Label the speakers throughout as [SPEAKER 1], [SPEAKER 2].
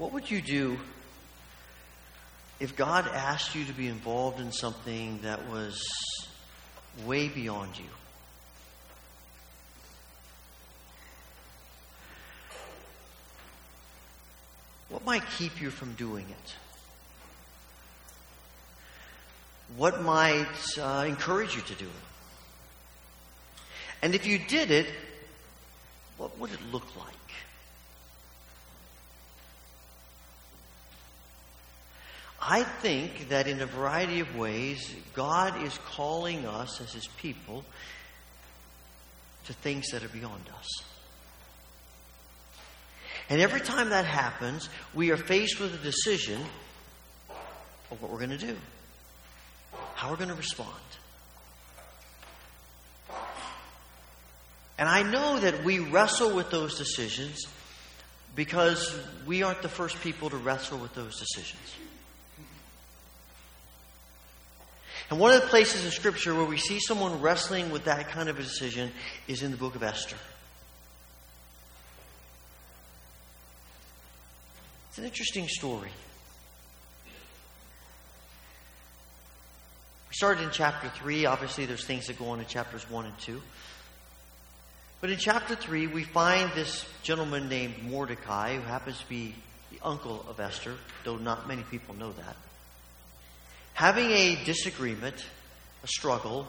[SPEAKER 1] What would you do if God asked you to be involved in something that was way beyond you? What might keep you from doing it? What might uh, encourage you to do it? And if you did it, what would it look like? I think that in a variety of ways, God is calling us as His people to things that are beyond us. And every time that happens, we are faced with a decision of what we're going to do, how we're going to respond. And I know that we wrestle with those decisions because we aren't the first people to wrestle with those decisions. And one of the places in Scripture where we see someone wrestling with that kind of a decision is in the book of Esther. It's an interesting story. We started in chapter 3. Obviously, there's things that go on in chapters 1 and 2. But in chapter 3, we find this gentleman named Mordecai, who happens to be the uncle of Esther, though not many people know that, having a disagreement, a struggle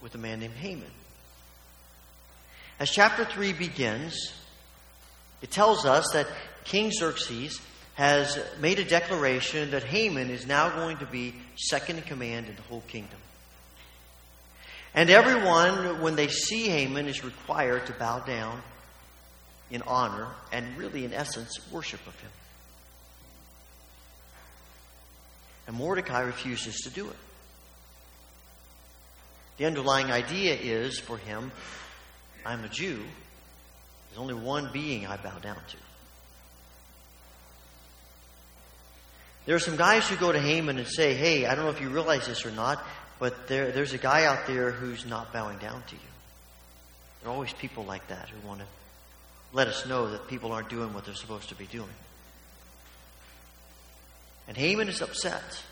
[SPEAKER 1] with a man named Haman. As chapter 3 begins, it tells us that King Xerxes has made a declaration that Haman is now going to be second in command in the whole kingdom. And everyone, when they see Haman, is required to bow down in honor and really, in essence, worship of him. And Mordecai refuses to do it. The underlying idea is for him I'm a Jew. There's only one being I bow down to. There are some guys who go to Haman and say, Hey, I don't know if you realize this or not, but there, there's a guy out there who's not bowing down to you. There are always people like that who want to let us know that people aren't doing what they're supposed to be doing. And Haman is upset.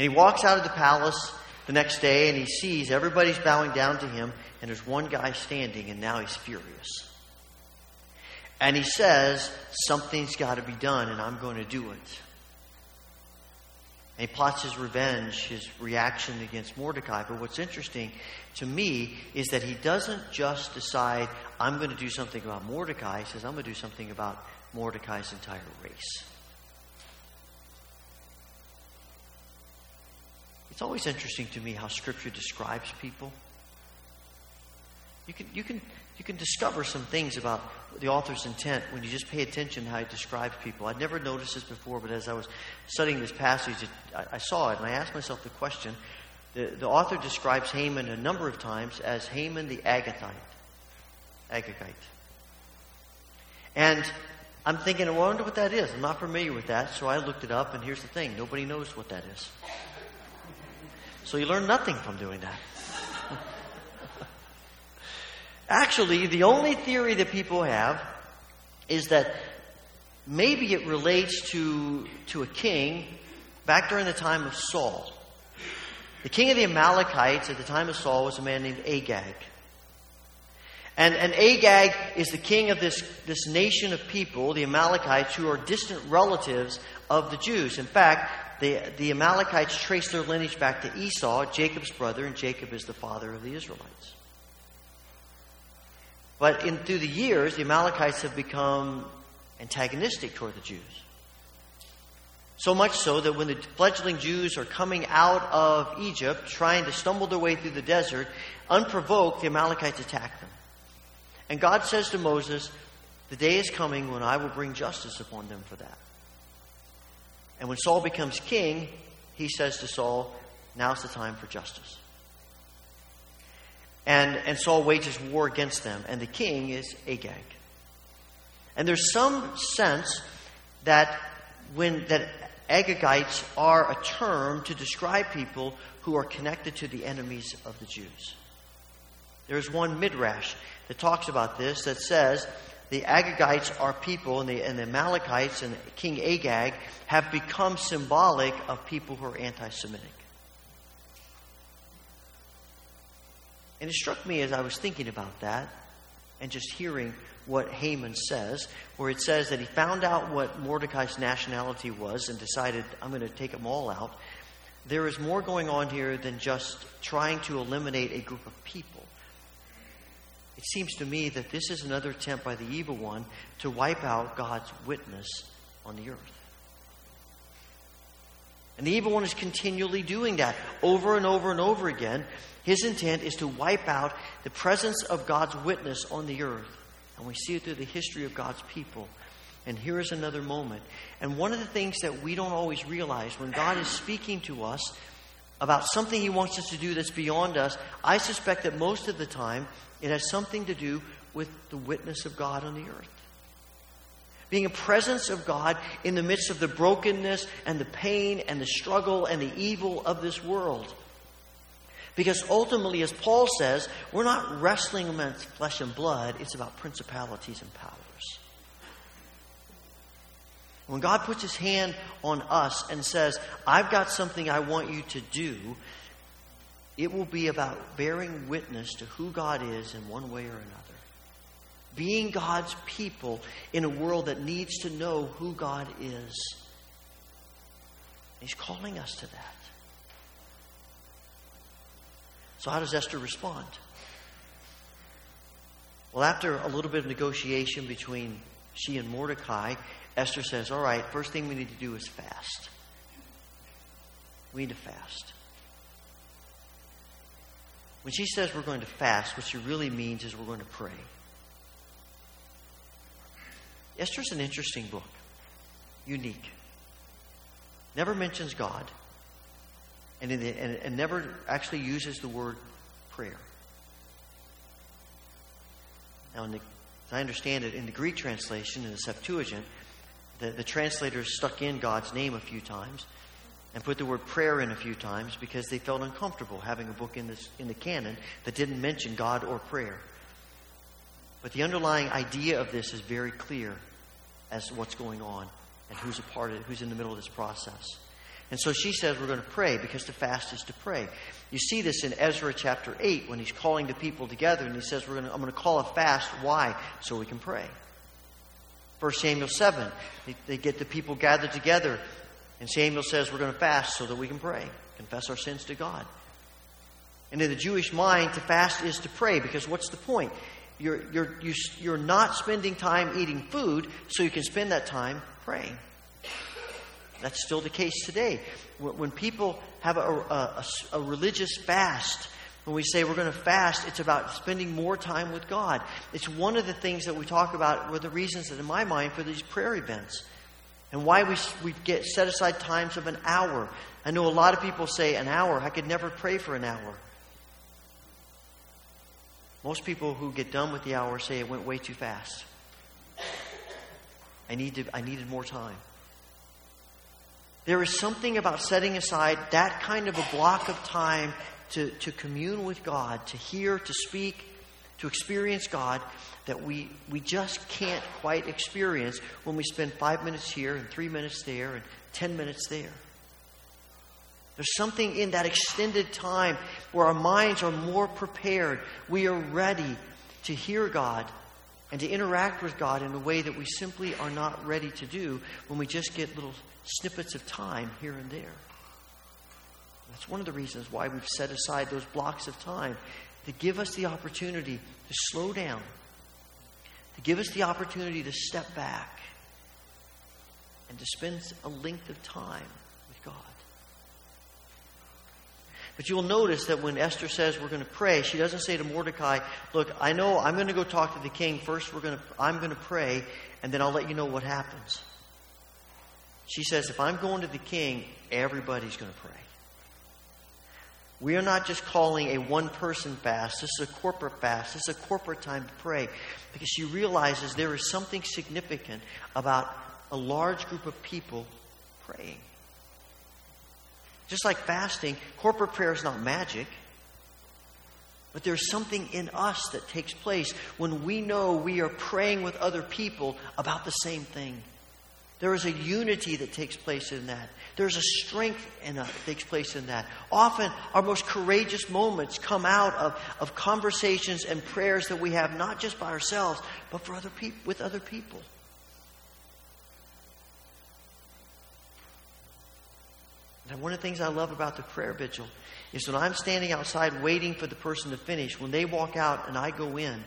[SPEAKER 1] And he walks out of the palace the next day and he sees everybody's bowing down to him, and there's one guy standing, and now he's furious. And he says, Something's got to be done, and I'm going to do it. And he plots his revenge, his reaction against Mordecai. But what's interesting to me is that he doesn't just decide, I'm going to do something about Mordecai. He says, I'm going to do something about Mordecai's entire race. It's always interesting to me how Scripture describes people. You can, you can, you can discover some things about the author's intent when you just pay attention to how he describes people. I'd never noticed this before, but as I was studying this passage, it, I, I, saw it, and I asked myself the question. The, the author describes Haman a number of times as Haman the Agagite. Agagite. And I'm thinking, I wonder what that is. I'm not familiar with that, so I looked it up, and here's the thing nobody knows what that is. So you learn nothing from doing that. Actually, the only theory that people have is that maybe it relates to, to a king back during the time of Saul. The king of the Amalekites at the time of Saul was a man named Agag. And, and Agag is the king of this, this nation of people, the Amalekites, who are distant relatives of the Jews. In fact, the, the Amalekites trace their lineage back to Esau, Jacob's brother, and Jacob is the father of the Israelites. But in, through the years, the Amalekites have become antagonistic toward the Jews. So much so that when the fledgling Jews are coming out of Egypt, trying to stumble their way through the desert, unprovoked, the Amalekites attack them. And God says to Moses, The day is coming when I will bring justice upon them for that. And when Saul becomes king, he says to Saul, Now's the time for justice. And, and Saul wages war against them, and the king is Agag. And there's some sense that when that Agagites are a term to describe people who are connected to the enemies of the Jews. There's one midrash that talks about this that says the Agagites are people, and the, and the Amalekites and King Agag have become symbolic of people who are anti Semitic. And it struck me as I was thinking about that and just hearing what Haman says, where it says that he found out what Mordecai's nationality was and decided, I'm going to take them all out. There is more going on here than just trying to eliminate a group of people. It seems to me that this is another attempt by the evil one to wipe out God's witness on the earth. And the evil one is continually doing that over and over and over again. His intent is to wipe out the presence of God's witness on the earth. And we see it through the history of God's people. And here is another moment. And one of the things that we don't always realize when God is speaking to us about something He wants us to do that's beyond us, I suspect that most of the time it has something to do with the witness of God on the earth. Being a presence of God in the midst of the brokenness and the pain and the struggle and the evil of this world. Because ultimately, as Paul says, we're not wrestling against flesh and blood, it's about principalities and powers. When God puts his hand on us and says, I've got something I want you to do, it will be about bearing witness to who God is in one way or another. Being God's people in a world that needs to know who God is. He's calling us to that. So, how does Esther respond? Well, after a little bit of negotiation between she and Mordecai, Esther says, All right, first thing we need to do is fast. We need to fast. When she says we're going to fast, what she really means is we're going to pray. Esther's an interesting book, unique. Never mentions God and, the, and, and never actually uses the word prayer. Now, the, as I understand it, in the Greek translation, in the Septuagint, the, the translators stuck in God's name a few times and put the word prayer in a few times because they felt uncomfortable having a book in, this, in the canon that didn't mention God or prayer. But the underlying idea of this is very clear as to what's going on and who's a part of it, who's in the middle of this process. And so she says we're going to pray because to fast is to pray. You see this in Ezra chapter 8 when he's calling the people together and he says, we're going to, I'm going to call a fast. Why? So we can pray. 1 Samuel 7, they, they get the people gathered together and Samuel says we're going to fast so that we can pray, confess our sins to God. And in the Jewish mind, to fast is to pray because what's the point? You're, you're, you're not spending time eating food so you can spend that time praying. That's still the case today. When people have a, a, a religious fast, when we say we're going to fast, it's about spending more time with God. It's one of the things that we talk about, were the reasons that, in my mind, for these prayer events. And why we, we get set aside times of an hour. I know a lot of people say, an hour, I could never pray for an hour. Most people who get done with the hour say it went way too fast. I, need to, I needed more time. There is something about setting aside that kind of a block of time to, to commune with God, to hear, to speak, to experience God that we, we just can't quite experience when we spend five minutes here and three minutes there and ten minutes there. There's something in that extended time where our minds are more prepared. We are ready to hear God and to interact with God in a way that we simply are not ready to do when we just get little snippets of time here and there. That's one of the reasons why we've set aside those blocks of time to give us the opportunity to slow down, to give us the opportunity to step back, and to spend a length of time with God. But you'll notice that when Esther says we're going to pray, she doesn't say to Mordecai, Look, I know I'm going to go talk to the king. First, we're going to, I'm going to pray, and then I'll let you know what happens. She says, If I'm going to the king, everybody's going to pray. We are not just calling a one person fast. This is a corporate fast. This is a corporate time to pray because she realizes there is something significant about a large group of people praying. Just like fasting, corporate prayer is not magic. But there's something in us that takes place when we know we are praying with other people about the same thing. There is a unity that takes place in that. There's a strength in that takes place in that. Often, our most courageous moments come out of, of conversations and prayers that we have, not just by ourselves, but for other people, with other people. And one of the things I love about the prayer vigil is when I'm standing outside waiting for the person to finish, when they walk out and I go in,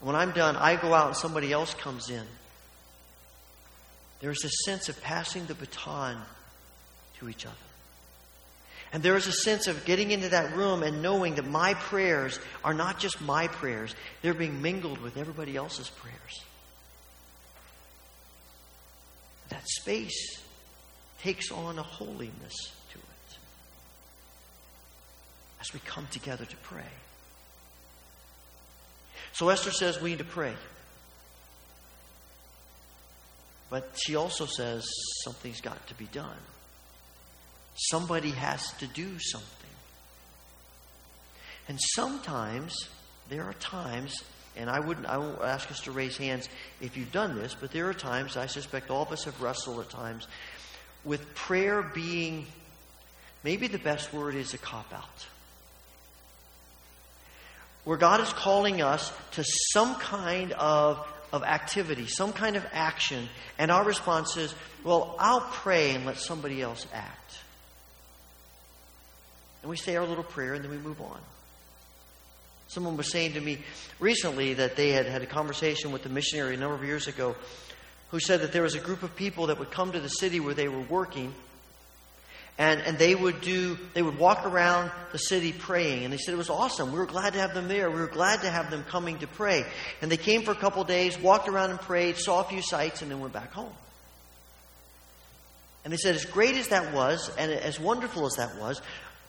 [SPEAKER 1] when I'm done, I go out and somebody else comes in. There's a sense of passing the baton to each other. And there is a sense of getting into that room and knowing that my prayers are not just my prayers, they're being mingled with everybody else's prayers. That space takes on a holiness to it as we come together to pray. So Esther says we need to pray. But she also says something's got to be done. Somebody has to do something. And sometimes there are times, and I wouldn't I won't ask us to raise hands if you've done this, but there are times, I suspect all of us have wrestled at times, with prayer being maybe the best word is a cop out. Where God is calling us to some kind of, of activity, some kind of action, and our response is, well, I'll pray and let somebody else act. And we say our little prayer and then we move on. Someone was saying to me recently that they had had a conversation with a missionary a number of years ago who said that there was a group of people that would come to the city where they were working and, and they would do they would walk around the city praying. And they said it was awesome. We were glad to have them there. We were glad to have them coming to pray. And they came for a couple days walked around and prayed saw a few sights and then went back home. And they said as great as that was and as wonderful as that was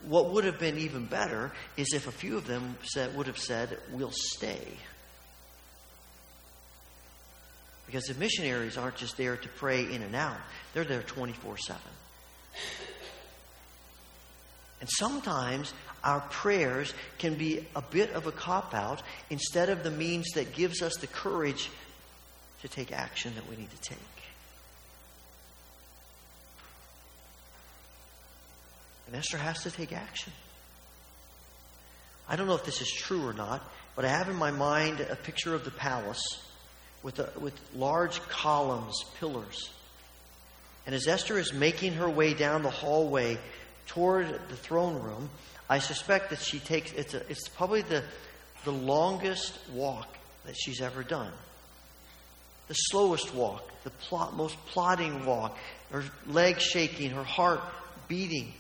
[SPEAKER 1] what would have been even better is if a few of them said, would have said we'll stay because the missionaries aren't just there to pray in and out, they're there 24 7. And sometimes our prayers can be a bit of a cop out instead of the means that gives us the courage to take action that we need to take. And Esther has to take action. I don't know if this is true or not, but I have in my mind a picture of the palace with, a, with large columns, pillars. And as Esther is making her way down the hallway toward the throne room, I suspect that she takes it's, a, it's probably the, the longest walk that she's ever done. The slowest walk, the plot, most plodding walk, her legs shaking, her heart beating.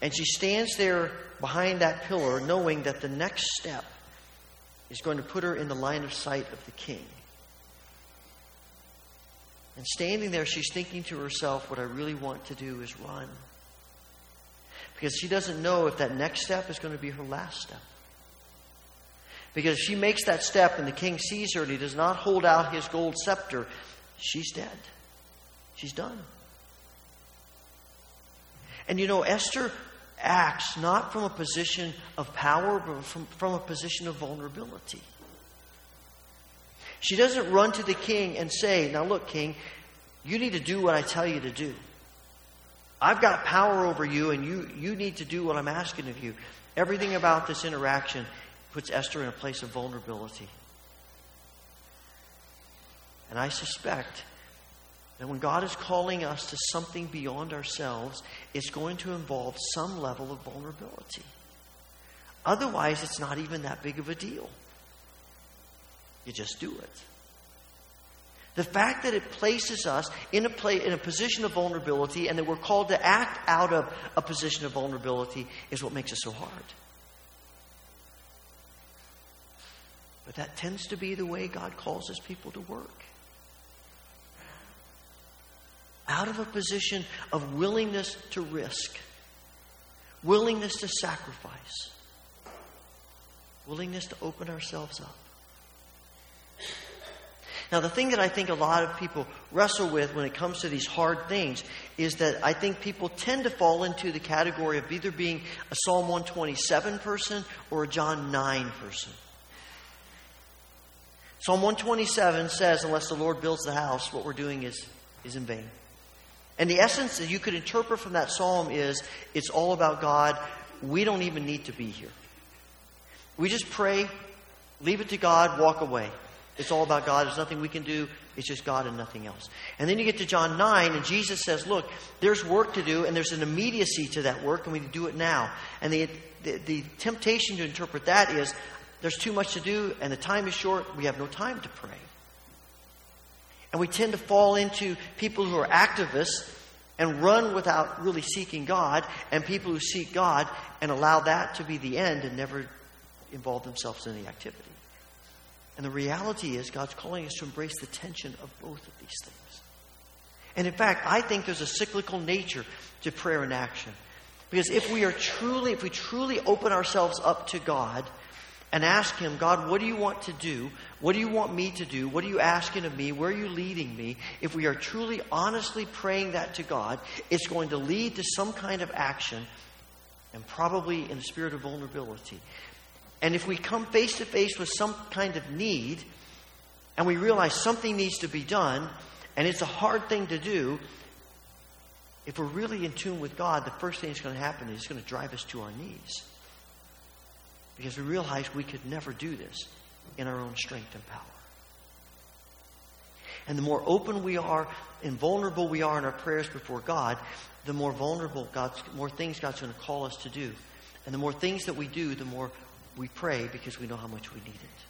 [SPEAKER 1] And she stands there behind that pillar, knowing that the next step is going to put her in the line of sight of the king. And standing there, she's thinking to herself, what I really want to do is run. Because she doesn't know if that next step is going to be her last step. Because if she makes that step and the king sees her and he does not hold out his gold scepter, she's dead. She's done. And you know, Esther acts not from a position of power, but from, from a position of vulnerability. She doesn't run to the king and say, Now look, king, you need to do what I tell you to do. I've got power over you, and you, you need to do what I'm asking of you. Everything about this interaction puts Esther in a place of vulnerability. And I suspect that when God is calling us to something beyond ourselves, it's going to involve some level of vulnerability. Otherwise, it's not even that big of a deal. You just do it. The fact that it places us in a, play, in a position of vulnerability and that we're called to act out of a position of vulnerability is what makes it so hard. But that tends to be the way God calls his people to work. Out of a position of willingness to risk, willingness to sacrifice, willingness to open ourselves up. Now, the thing that I think a lot of people wrestle with when it comes to these hard things is that I think people tend to fall into the category of either being a Psalm 127 person or a John 9 person. Psalm 127 says, Unless the Lord builds the house, what we're doing is, is in vain. And the essence that you could interpret from that psalm is it's all about God. We don't even need to be here. We just pray, leave it to God, walk away. It's all about God. There's nothing we can do. It's just God and nothing else. And then you get to John 9, and Jesus says, Look, there's work to do, and there's an immediacy to that work, and we do it now. And the, the, the temptation to interpret that is there's too much to do, and the time is short. We have no time to pray. And we tend to fall into people who are activists and run without really seeking God, and people who seek God and allow that to be the end and never involve themselves in the activity. And the reality is, God's calling us to embrace the tension of both of these things. And in fact, I think there's a cyclical nature to prayer and action. Because if we are truly, if we truly open ourselves up to God and ask Him, God, what do you want to do? What do you want me to do? What are you asking of me? Where are you leading me? If we are truly, honestly praying that to God, it's going to lead to some kind of action and probably in a spirit of vulnerability. And if we come face to face with some kind of need and we realize something needs to be done and it's a hard thing to do, if we're really in tune with God, the first thing that's going to happen is it's going to drive us to our knees because we realize we could never do this in our own strength and power. And the more open we are and vulnerable we are in our prayers before God, the more vulnerable God's, more things God's going to call us to do. And the more things that we do, the more we pray because we know how much we need it.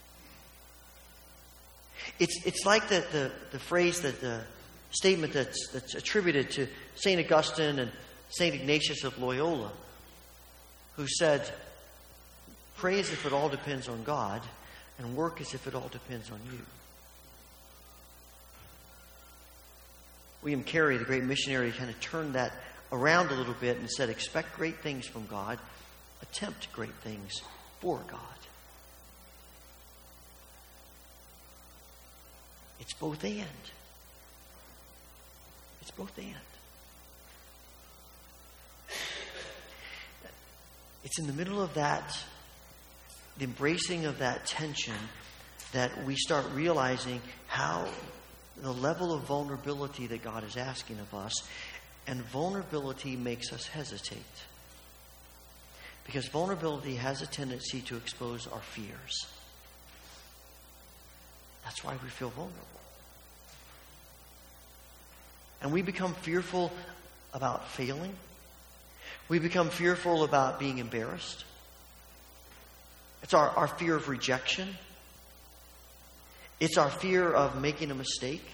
[SPEAKER 1] It's, it's like the, the, the phrase that the statement that's, that's attributed to St. Augustine and St. Ignatius of Loyola, who said, Pray as if it all depends on God, and work as if it all depends on you. William Carey, the great missionary, kind of turned that around a little bit and said, Expect great things from God, attempt great things for God. It's both and. It's both and. It's in the middle of that the embracing of that tension that we start realizing how the level of vulnerability that God is asking of us, and vulnerability makes us hesitate. Because vulnerability has a tendency to expose our fears. That's why we feel vulnerable. And we become fearful about failing. We become fearful about being embarrassed. It's our, our fear of rejection. It's our fear of making a mistake.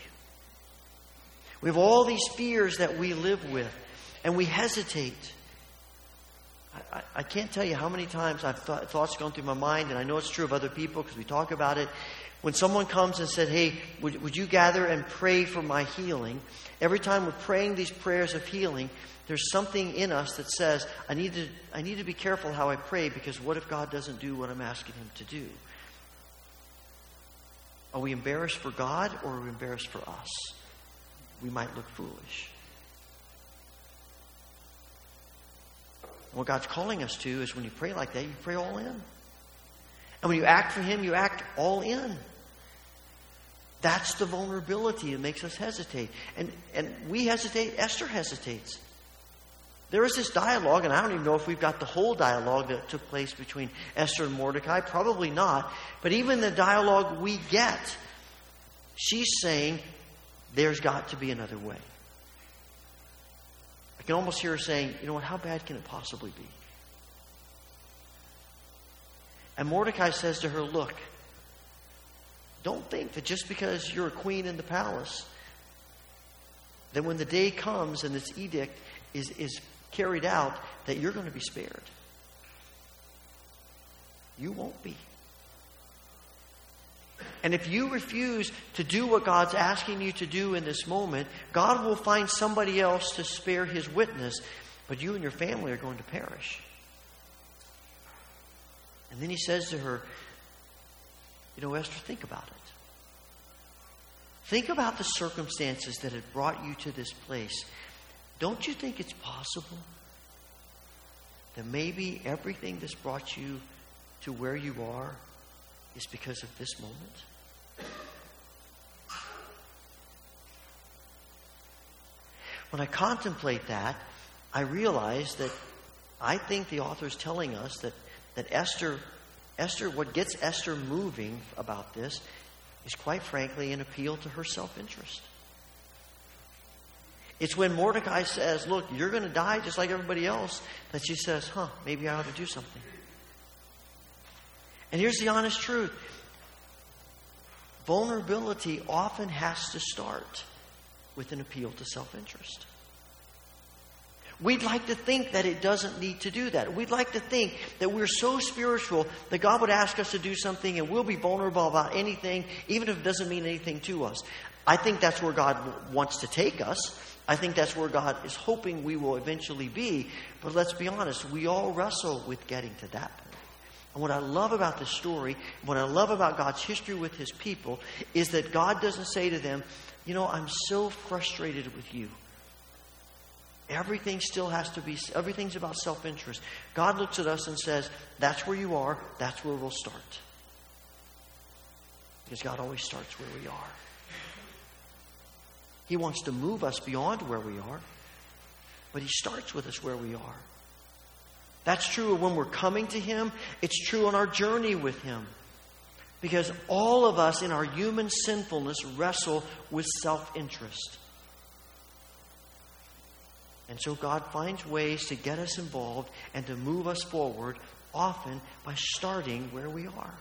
[SPEAKER 1] We have all these fears that we live with, and we hesitate. I, I, can't tell you how many times I've th- thoughts gone through my mind, and I know it's true of other people because we talk about it. When someone comes and said, Hey, would, would you gather and pray for my healing? Every time we're praying these prayers of healing, there's something in us that says, I need to, I need to be careful how I pray because what if God doesn't do what I'm asking Him to do? Are we embarrassed for God or are we embarrassed for us? We might look foolish. What God's calling us to is when you pray like that, you pray all in. And when you act for Him, you act all in. That's the vulnerability that makes us hesitate. And, and we hesitate, Esther hesitates. There is this dialogue, and I don't even know if we've got the whole dialogue that took place between Esther and Mordecai. Probably not. But even the dialogue we get, she's saying, there's got to be another way. Can almost hear her saying, you know what, how bad can it possibly be? And Mordecai says to her, look, don't think that just because you're a queen in the palace, that when the day comes and this edict is, is carried out that you're going to be spared. You won't be. And if you refuse to do what God's asking you to do in this moment, God will find somebody else to spare his witness, but you and your family are going to perish. And then he says to her, You know, Esther, think about it. Think about the circumstances that had brought you to this place. Don't you think it's possible that maybe everything that's brought you to where you are is because of this moment? When I contemplate that, I realize that I think the author is telling us that, that Esther, Esther, what gets Esther moving about this is quite frankly an appeal to her self interest. It's when Mordecai says, Look, you're going to die just like everybody else, that she says, Huh, maybe I ought to do something. And here's the honest truth vulnerability often has to start with an appeal to self interest. We'd like to think that it doesn't need to do that. We'd like to think that we're so spiritual that God would ask us to do something and we'll be vulnerable about anything, even if it doesn't mean anything to us. I think that's where God wants to take us. I think that's where God is hoping we will eventually be. But let's be honest, we all wrestle with getting to that point. And what I love about this story, what I love about God's history with his people, is that God doesn't say to them, You know, I'm so frustrated with you. Everything still has to be, everything's about self interest. God looks at us and says, That's where you are, that's where we'll start. Because God always starts where we are. He wants to move us beyond where we are, but He starts with us where we are. That's true when we're coming to Him, it's true on our journey with Him. Because all of us in our human sinfulness wrestle with self interest. And so God finds ways to get us involved and to move us forward, often by starting where we are.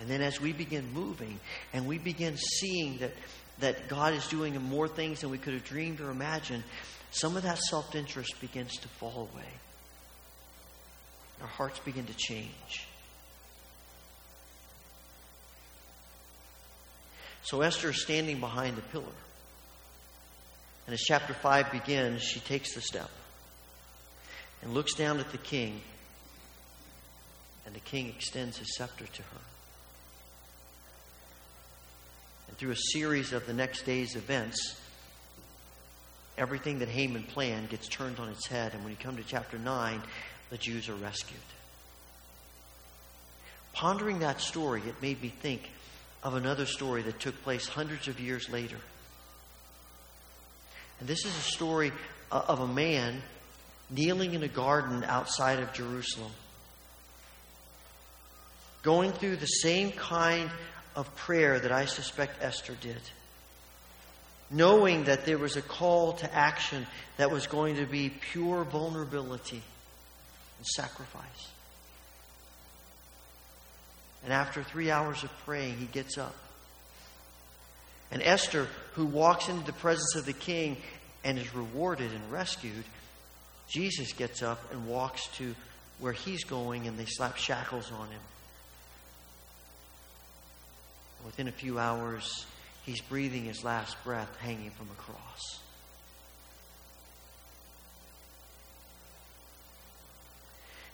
[SPEAKER 1] And then as we begin moving and we begin seeing that, that God is doing more things than we could have dreamed or imagined, some of that self interest begins to fall away. Our hearts begin to change. So Esther is standing behind the pillar. And as chapter 5 begins, she takes the step and looks down at the king, and the king extends his scepter to her. And through a series of the next day's events, everything that Haman planned gets turned on its head. And when you come to chapter 9, the Jews are rescued. Pondering that story, it made me think of another story that took place hundreds of years later. And this is a story uh, of a man kneeling in a garden outside of Jerusalem, going through the same kind of prayer that I suspect Esther did, knowing that there was a call to action that was going to be pure vulnerability and sacrifice. And after three hours of praying, he gets up and Esther, who walks into the presence of the king and is rewarded and rescued, Jesus gets up and walks to where he's going, and they slap shackles on him. Within a few hours, he's breathing his last breath hanging from a cross.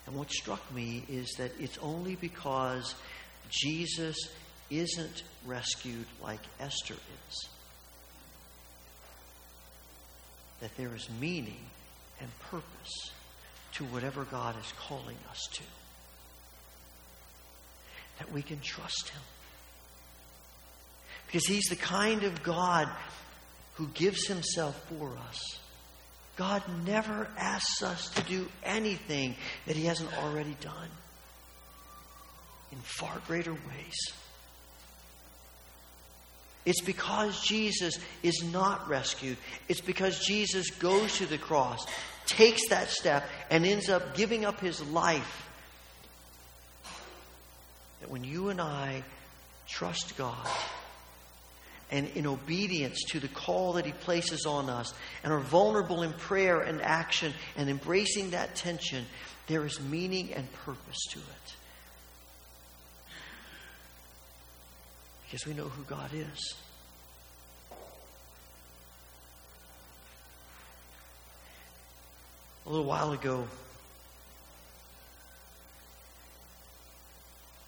[SPEAKER 1] And what struck me is that it's only because Jesus isn't rescued like Esther is. That there is meaning and purpose to whatever God is calling us to. That we can trust Him. Because He's the kind of God who gives Himself for us. God never asks us to do anything that He hasn't already done in far greater ways. It's because Jesus is not rescued. It's because Jesus goes to the cross, takes that step, and ends up giving up his life. That when you and I trust God and in obedience to the call that he places on us and are vulnerable in prayer and action and embracing that tension, there is meaning and purpose to it. because we know who God is. A little while ago,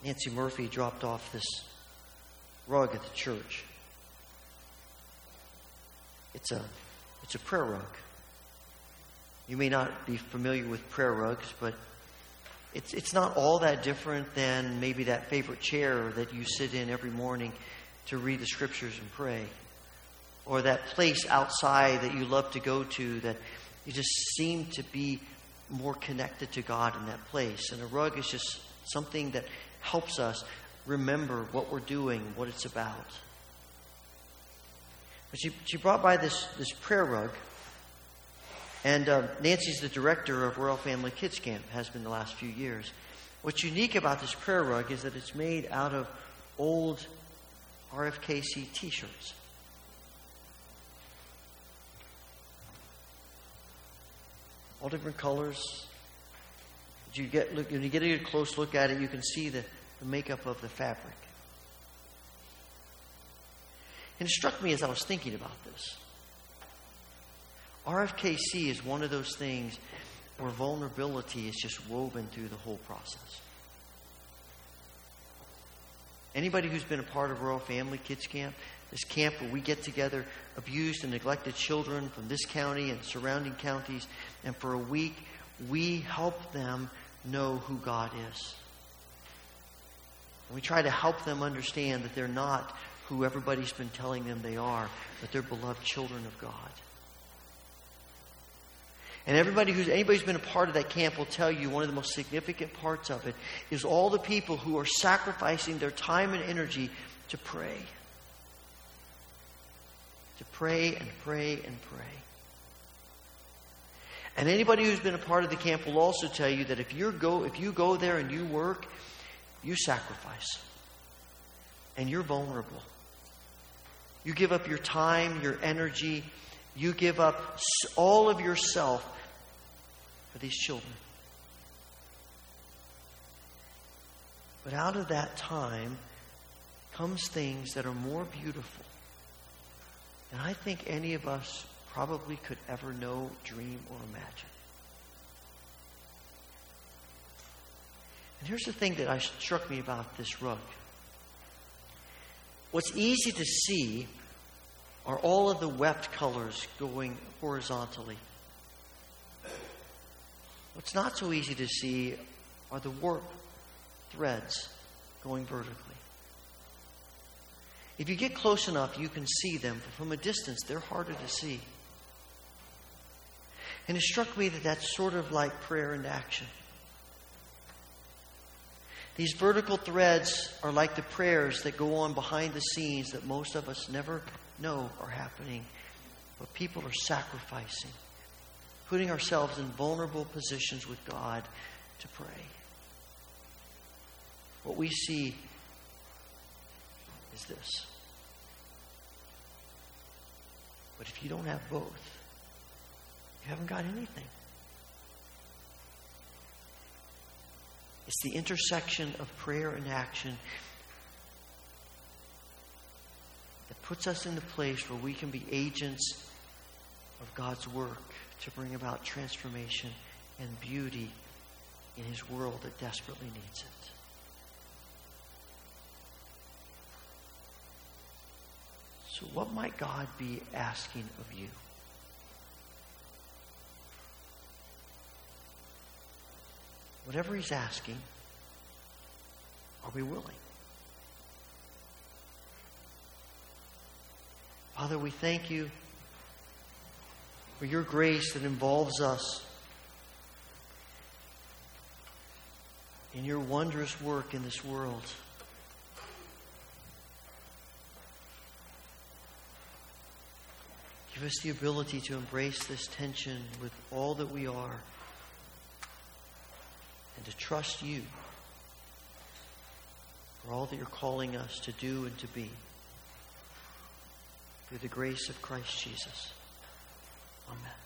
[SPEAKER 1] Nancy Murphy dropped off this rug at the church. It's a, it's a prayer rug. You may not be familiar with prayer rugs, but it's, it's not all that different than maybe that favorite chair that you sit in every morning to read the scriptures and pray. Or that place outside that you love to go to that you just seem to be more connected to God in that place. And a rug is just something that helps us remember what we're doing, what it's about. But she, she brought by this, this prayer rug. And uh, Nancy's the director of Royal Family Kids Camp, has been the last few years. What's unique about this prayer rug is that it's made out of old RFKC t shirts. All different colors. You get, look, when you get a close look at it, you can see the, the makeup of the fabric. And it struck me as I was thinking about this. RFKC is one of those things where vulnerability is just woven through the whole process. Anybody who's been a part of Royal Family Kids Camp, this camp where we get together abused and neglected children from this county and surrounding counties, and for a week we help them know who God is. And we try to help them understand that they're not who everybody's been telling them they are, but they're beloved children of God. And everybody who's anybody who's been a part of that camp will tell you one of the most significant parts of it is all the people who are sacrificing their time and energy to pray. To pray and pray and pray. And anybody who's been a part of the camp will also tell you that if you go if you go there and you work, you sacrifice. And you're vulnerable. You give up your time, your energy, you give up all of yourself for these children. But out of that time comes things that are more beautiful than I think any of us probably could ever know, dream, or imagine. And here's the thing that struck me about this rug. What's easy to see are all of the weft colors going horizontally. What's not so easy to see are the warp threads going vertically. If you get close enough, you can see them, but from a distance, they're harder to see. And it struck me that that's sort of like prayer and action. These vertical threads are like the prayers that go on behind the scenes that most of us never know are happening. But people are sacrificing, putting ourselves in vulnerable positions with God to pray. What we see is this. But if you don't have both, you haven't got anything. It's the intersection of prayer and action that puts us in the place where we can be agents of God's work to bring about transformation and beauty in His world that desperately needs it. So, what might God be asking of you? Whatever He's asking, are we willing? Father, we thank you for your grace that involves us in your wondrous work in this world. Give us the ability to embrace this tension with all that we are and to trust you for all that you're calling us to do and to be. Through the grace of Christ Jesus. Amen.